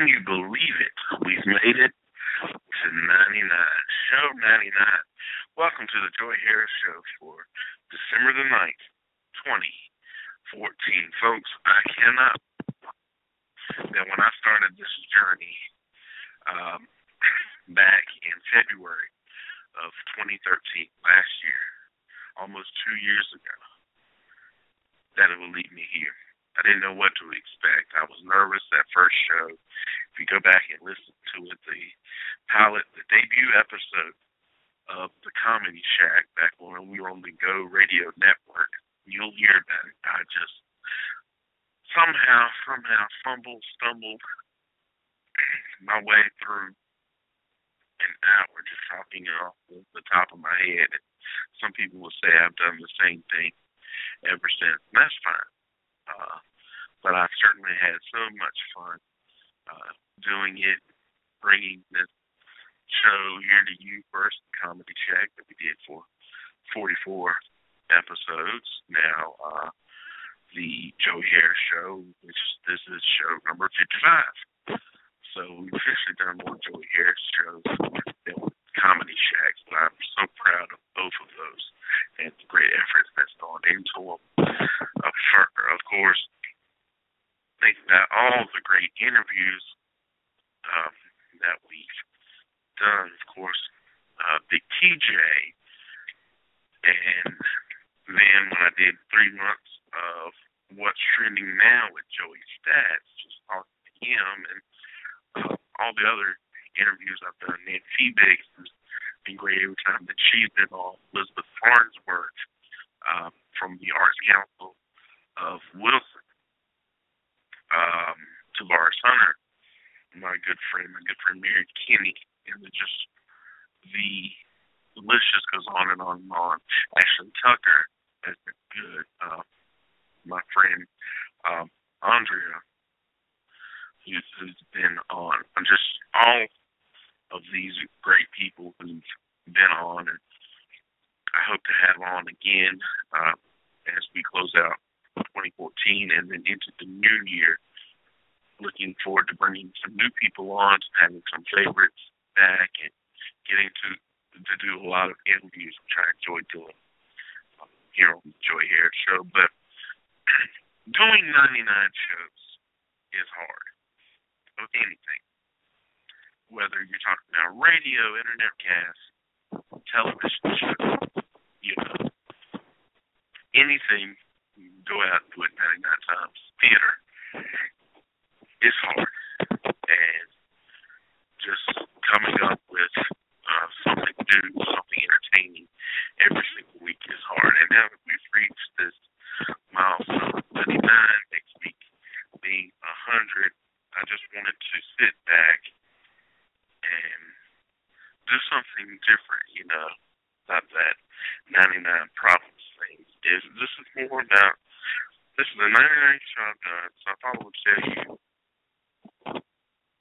Can you believe it? We've made it to 99, show 99. Welcome to the Joey Harris Show for December the 9th, 2014. Folks, I cannot, that when I started this journey um, back in February of 2013, last year, almost two years ago, that it would lead me here. I didn't know what to expect. I was nervous that first show. You go back and listen to it, the pilot, the debut episode of the Comedy Shack back when we were on the Go Radio Network, you'll hear about it. I just somehow, somehow fumbled, stumbled my way through an hour just talking off the top of my head. Some people will say I've done the same thing ever since, and that's fine. Uh, but I've certainly had so much fun uh, doing it, bringing this show here to you first, Comedy Shack, that we did for 44 episodes. Now, uh, the Joey Harris Show, which this is show number 55. So we've officially done more Joey Harris shows than Comedy Shacks, but I'm so proud of both of those and the great efforts that's gone into them. Uh, for, of course, think about all the great interviews um, that we've done. Of course, uh, Big TJ, and then when I did three months of what's trending now with Joey Stats, just talking to him and uh, all the other interviews I've done. Nancy Biggs has been great every time that she's been on. Elizabeth Farnsworth um, from the Arts Council of Wilson, um, to Laura Hunter, my good friend, my good friend Mary Kinney, and the just the the list just goes on and on and on. Ashley Tucker has been good. Uh, my friend um, Andrea who's, who's been on. I'm just all of these great people who've been on, and I hope to have on again uh, as we close out 2014 and then into the new year. Looking forward to bringing some new people on, having some favorites back, and getting to to do a lot of interviews, which I enjoy doing um, here on the Joey Harris Show. But doing 99 shows is hard of anything. Whether you're talking about radio, internet casts, television shows, you know, anything, go out and do it 99 times. Theater is hard. And just coming up with uh, something new, something entertaining every single week is hard. And now that we've reached this milestone, 99 next week being 100, I just wanted to sit back and do something different, you know, not that 99 problems thing. This, is more about, this is 99th show I've done, so I thought I would tell you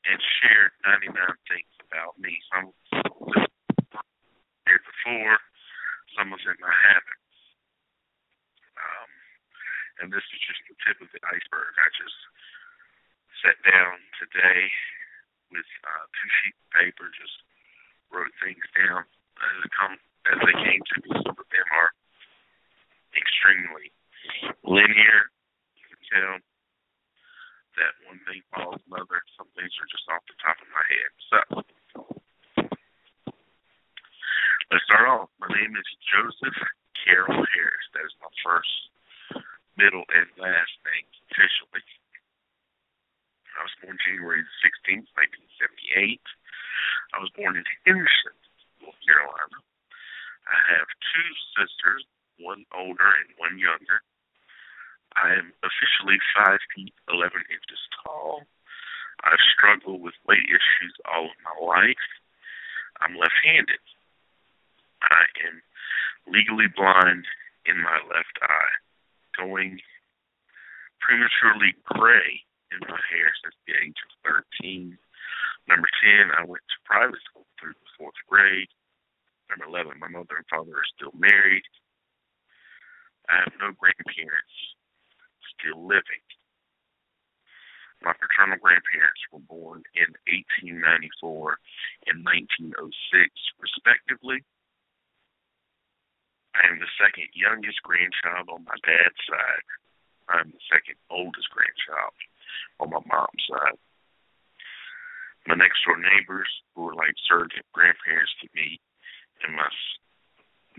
and share 99 things about me. Some here before, some of them I haven't. Um, and this is just the tip of the iceberg. I just sat down today with uh, two sheets of paper, just wrote things down as they come as they came to me. Some of them are extremely linear. You can tell that one thing follows another. Are just off the top of my head. So let's start off. My name is Joseph Carroll Harris. That is my first, middle, and last name officially. I was born January 16th, 1978. I was born in Henderson, North Carolina. I have two sisters, one older and one younger. I am officially 5 feet 11 inches tall. I've struggled with weight issues all of my life. I'm left handed. I am legally blind in my left eye, going prematurely gray in my hair since the age of 13. Number 10, I went to private school through the fourth grade. Number 11, my mother and father are still married. I have no grandparents still living. My paternal grandparents were born in 1894 and 1906, respectively. I am the second youngest grandchild on my dad's side. I'm the second oldest grandchild on my mom's side. My next door neighbors, who were like surrogate grandparents to me, and my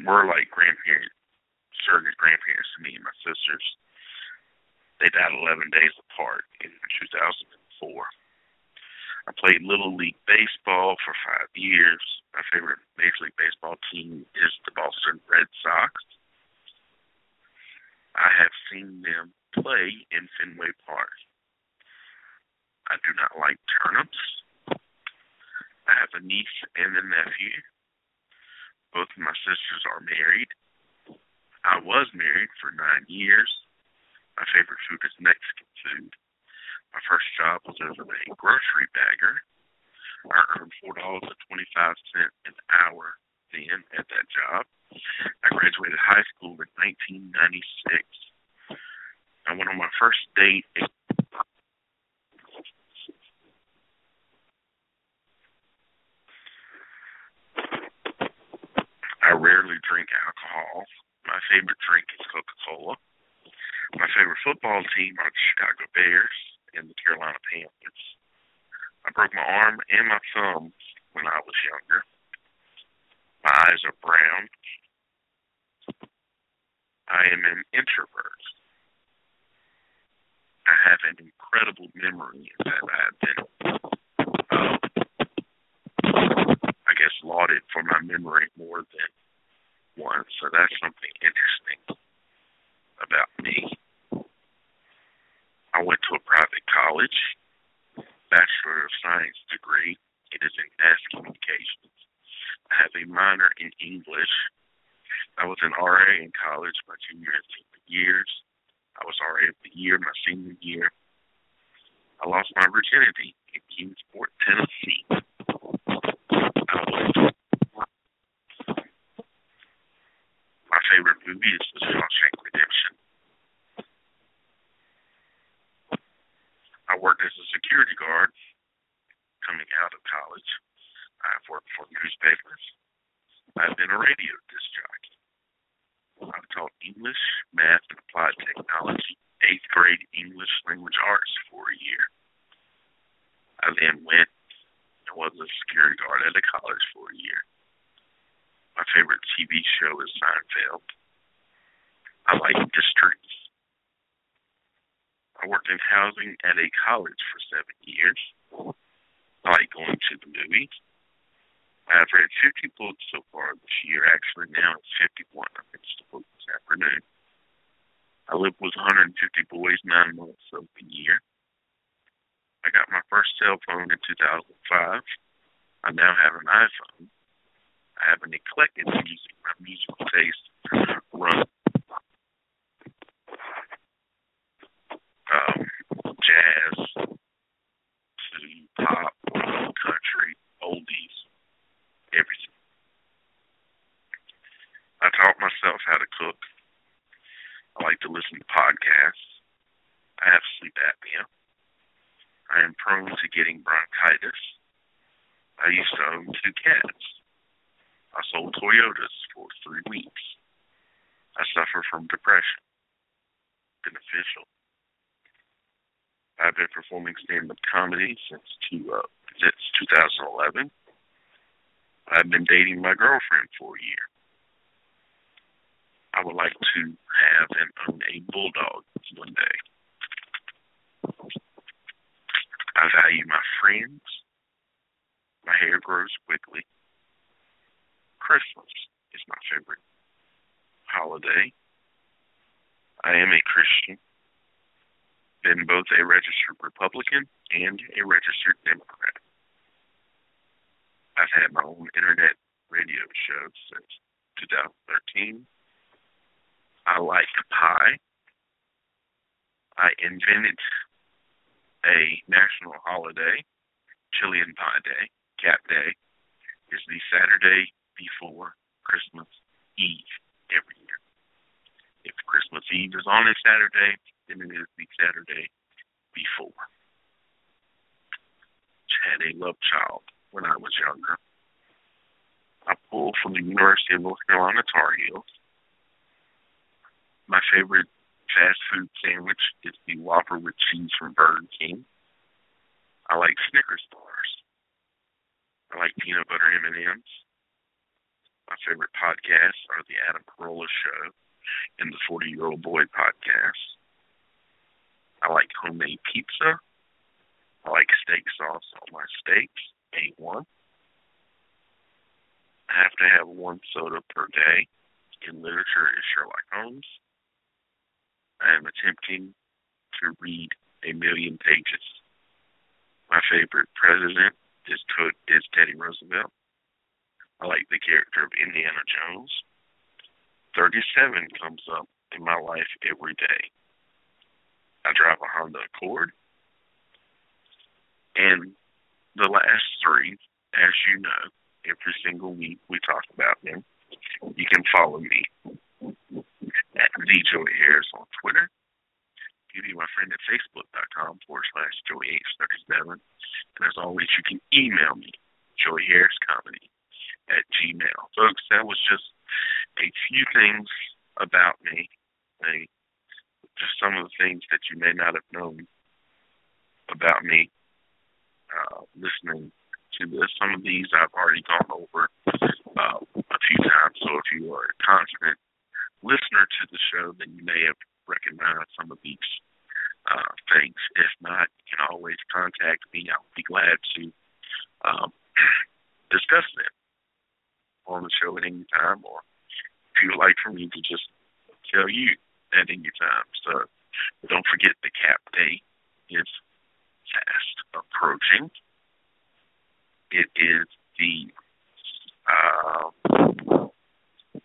were like grandparents, surrogate grandparents to me and my sisters. They died 11 days apart in 2004. I played Little League Baseball for five years. My favorite Major League Baseball team is the Boston Red Sox. I have seen them play in Fenway Park. I do not like turnips. I have a niece and a nephew. Both of my sisters are married. I was married for nine years. My favorite food is Mexican food. My first job was as a grocery bagger. I earned four dollars and twenty five cents an hour then at that job. I graduated high school in nineteen ninety six. I went on my first date I rarely drink alcohol. My favorite drink is Coca Cola. My favorite football team are the Chicago Bears and the Carolina Panthers. I broke my arm and my thumb when I was younger. My eyes are brown. I am an introvert. I have an incredible memory that I've been, uh, I guess, lauded for my memory more than once. So that's something interesting about me. I went to a private college, Bachelor of Science degree. It is in mass communications. I have a minor in English. I was an RA in college my junior and senior years. I was RA of the year my senior year. I lost my virginity in Kingsport, Tennessee. I was, my favorite movie is The Shawshank Redemption. I worked as a security guard coming out of college. I've worked for newspapers. I've been a radio disc jockey. I've taught English, math, and applied technology, eighth grade English language arts for a year. I then went and was a security guard at a college for a year. My favorite TV show is Seinfeld. I like the streets. I worked in housing at a college for seven years. Like going to the movies. I've read 50 books so far this year. Actually, now it's 51. I finished the book this afternoon. I lived with 150 boys nine months of the year. I got my first cell phone in 2005. I now have an iPhone. I have an eclectic music. My musical taste runs um, myself how to cook. I like to listen to podcasts. I have sleep apnea. I am prone to getting bronchitis. I used to own two cats. I sold Toyotas for three weeks. I suffer from depression. Beneficial. I've been performing stand-up comedy since two, uh, since 2011. I've been dating my girlfriend for a year. I would like to have and own a bulldog one day. I value my friends. My hair grows quickly. Christmas is my favorite holiday. I am a Christian been both a registered Republican and a registered Democrat. I've had my own internet radio show since 2013. I like pie. I invented a national holiday, Chilean Pie Day, Cap Day, is the Saturday before Christmas Eve every year. If Christmas Eve is on a Saturday, then it is the Saturday before. had a love child when I was younger. I pull from the University of North Carolina Tar Heels. My favorite fast food sandwich is the Whopper with cheese from Burger King. I like Snickers bars. I like peanut butter M&Ms. My favorite podcasts are the Adam Carolla Show and the 40 Year Old Boy podcast. I like homemade pizza. I like steak sauce on my steaks, A1. I have to have one soda per day. In literature is Sherlock Holmes. I am attempting to read a million pages. My favorite president is, is Teddy Roosevelt. I like the character of Indiana Jones. 37 comes up in my life every day. I drive a Honda Accord. And the last three, as you know, every single week we talk about them. You can follow me at the Joey Harris on Twitter. You can be my friend at facebook.com forward slash Joey837. And as always, you can email me, Joey Harris Comedy at Gmail. Folks, that was just a few things about me, just some of the things that you may not have known about me uh, listening to this. Some of these I've already gone over uh, a few times, so if you are constant listener to the show, then you may have recognized some of these uh, things. If not, you can always contact me. I'll be glad to um, discuss them on the show at any time, or if you would like for me to just tell you at any time. So don't forget the cap day is fast approaching. It is the uh,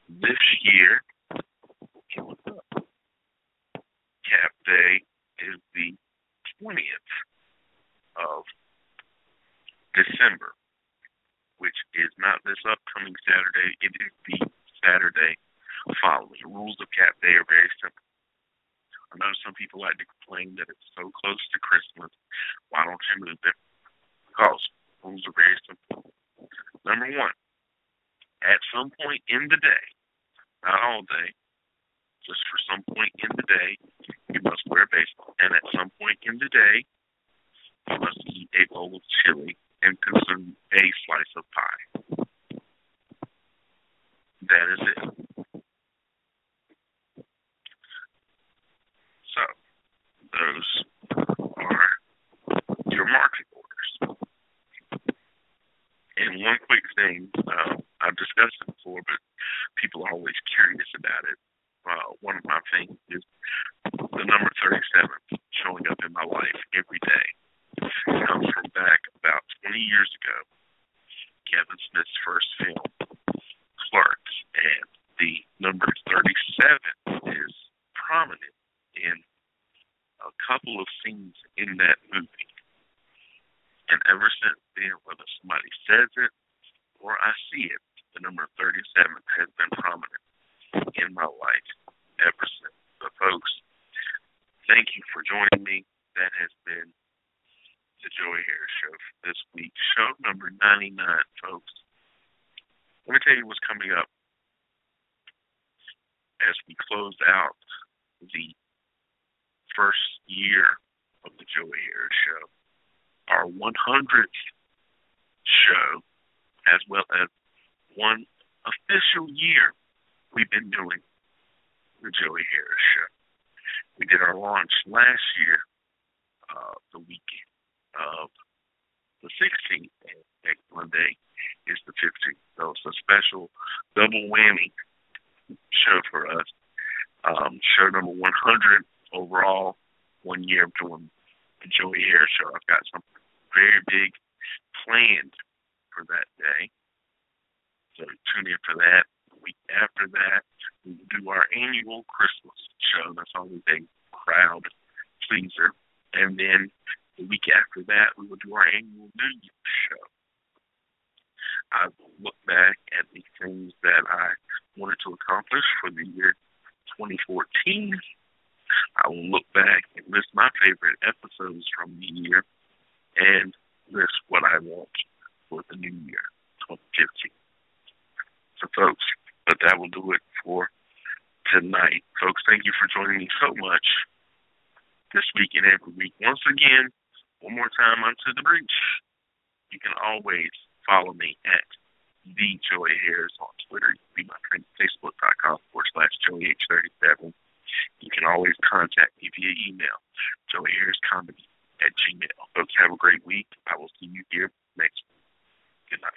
this year cap day is the 20th of December which is not this upcoming Saturday. It is the Saturday following. The rules of Cap Day are very simple. I know some people like to complain that it's so close to Christmas. Why don't you move it? Because rules are very simple. Number one, at some point in the day, not all day, just for some point in the day, you must wear baseball. And at some point in the day, you must eat a bowl of chili and consume a slice of pie. That is it. So, those are your marching orders. And one quick thing, uh, I've discussed it before, but people are always curious about it. Uh, one of my things is the number 37 showing up in my life every day comes from back about 20 years ago. Kevin Smith's first film, Clerks, and the number 37 is prominent in a couple of scenes in that movie. And ever since then, whether somebody says it or I see it, the number 37 has been prominent ever since. So, folks, thank you for joining me. That has been the Joey Harris Show for this week. Show number 99, folks. Let me tell you what's coming up as we close out the first year of the Joey Harris Show. Our 100th show, as well as one official year we've been doing Joey Harris Show. We did our launch last year, uh, the weekend of the 16th, and next Monday is the 15th. So it's a special double whammy show for us. Um, show number 100 overall, one year of doing the Joey Harris Show. I've got something very big planned for that day. So tune in for that. The week after that, do our annual Christmas show. That's always a crowd pleaser. And then the week after that, we will do our annual New Year's show. I will look back at the things that I wanted to accomplish for the year 2014. I will look back and list my favorite episodes from the year and list what I want for the new year, 2015. So, folks, but that will do it for tonight. Folks, thank you for joining me so much this week and every week. Once again, one more time onto the breach. You can always follow me at the Joey Harris on Twitter. You can be my friend at facebook.com forward slash Joey837. You can always contact me via email, Joey Harris Comedy at Gmail. Folks, have a great week. I will see you here next week. Good night.